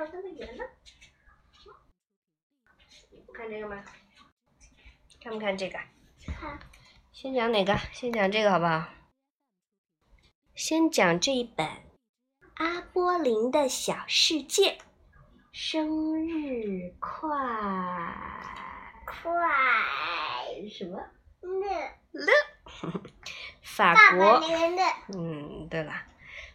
要那么远呢？不看这个吗？看不看这个？看。先讲哪个？先讲这个好不好？先讲这一本《阿波林的小世界》，生日快快什么？乐乐，法大国嗯，对了，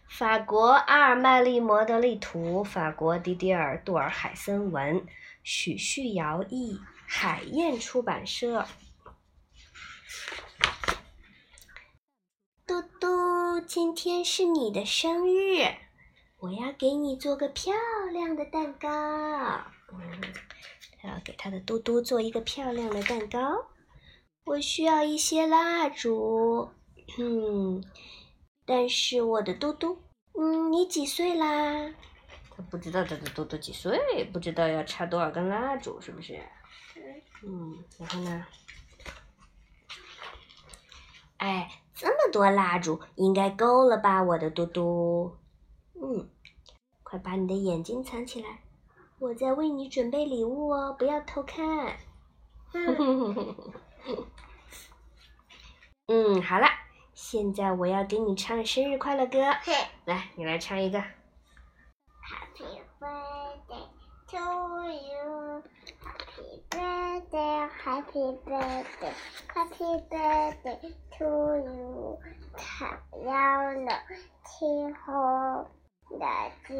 法国阿尔麦利摩德利图，法国迪迪尔杜尔海森文，许旭尧译，海燕出版社。嘟嘟，今天是你的生日，我要给你做个漂亮的蛋糕。嗯，他要给他的嘟嘟做一个漂亮的蛋糕。我需要一些蜡烛。嗯，但是我的嘟嘟，嗯，你几岁啦？他不知道他的嘟嘟几岁，不知道要插多少根蜡烛，是不是？嗯，然后呢？哎，这么多蜡烛应该够了吧，我的嘟嘟？嗯，快把你的眼睛藏起来，我在为你准备礼物哦，不要偷看。嗯，好了，现在我要给你唱生日快乐歌，嘿来，你来唱一个。，Happy birthday to you。Happy birthday, happy birthday, happy birthday to you。太陽の地方的日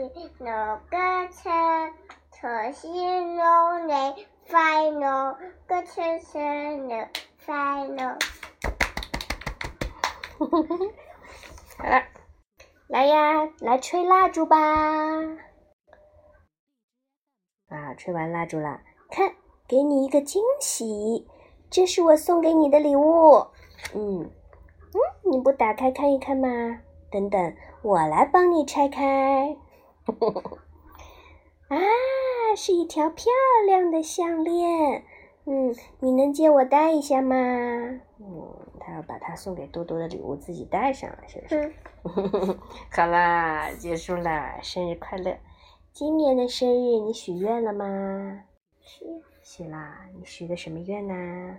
の歌唱，重新用你 final 歌唱生日 final。好了，来呀，来吹蜡烛吧！啊，吹完蜡烛了，看，给你一个惊喜，这是我送给你的礼物。嗯嗯，你不打开看一看吗？等等，我来帮你拆开。啊，是一条漂亮的项链。嗯，你能借我戴一下吗？嗯，他要把他送给多多的礼物自己带上了，是不是？嗯，好啦，结束啦，生日快乐！今年的生日你许愿了吗？许许啦，你许的什么愿呢？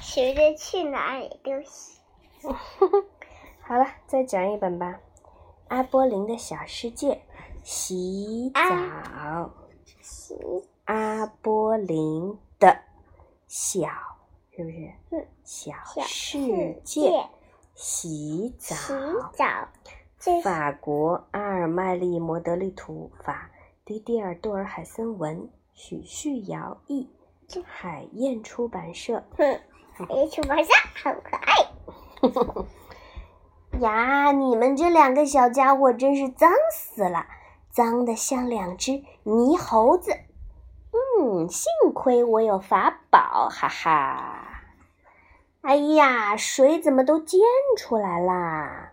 许的去哪里都行。好了，再讲一本吧，《阿波林的小世界》，洗澡。洗阿波林的小，是不是？嗯，小小世世界，洗澡。洗澡，法国阿尔麦利摩德利图，法迪迪尔多尔海森文，许旭尧译，海燕出版社。哼，哎，出版社好可爱。呀，你们这两个小家伙真是脏死了，脏的像两只泥猴子。嗯，幸亏我有法宝，哈哈。哎呀，水怎么都溅出来啦？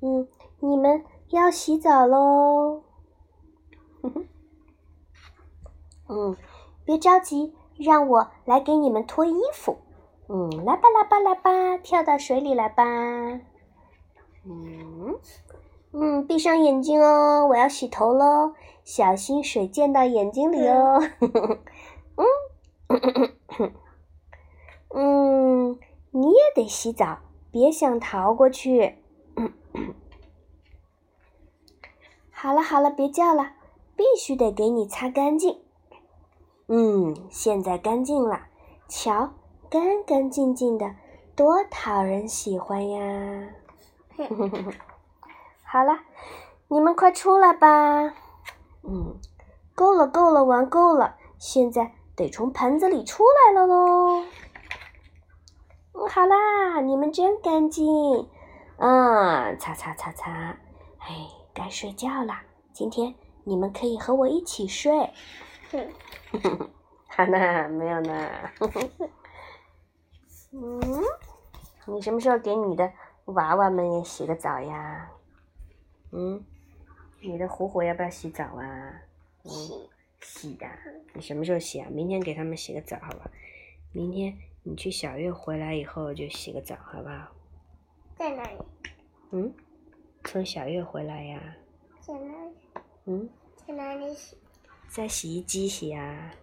嗯，你们要洗澡喽。嗯，别着急，让我来给你们脱衣服。嗯，来吧，来吧，来吧，跳到水里来吧。嗯嗯，闭上眼睛哦，我要洗头喽，小心水溅到眼睛里哦。嗯，嗯，你也得洗澡，别想逃过去。好了好了，别叫了，必须得给你擦干净。嗯，现在干净了，瞧，干干净净的，多讨人喜欢呀！好了，你们快出来吧。嗯，够了够了，玩够了，现在得从盆子里出来了喽。嗯，好啦，你们真干净。嗯，擦擦擦擦，哎，该睡觉了。今天你们可以和我一起睡。哼，好呢，没有呢。嗯，你什么时候给你的娃娃们也洗个澡呀？嗯，你的虎虎要不要洗澡啊？嗯，洗的。你什么时候洗啊？明天给他们洗个澡，好吧？明天你去小月回来以后就洗个澡，好不好？在哪里？嗯，从小月回来呀？在哪里？嗯，在哪里洗？在洗衣机洗啊。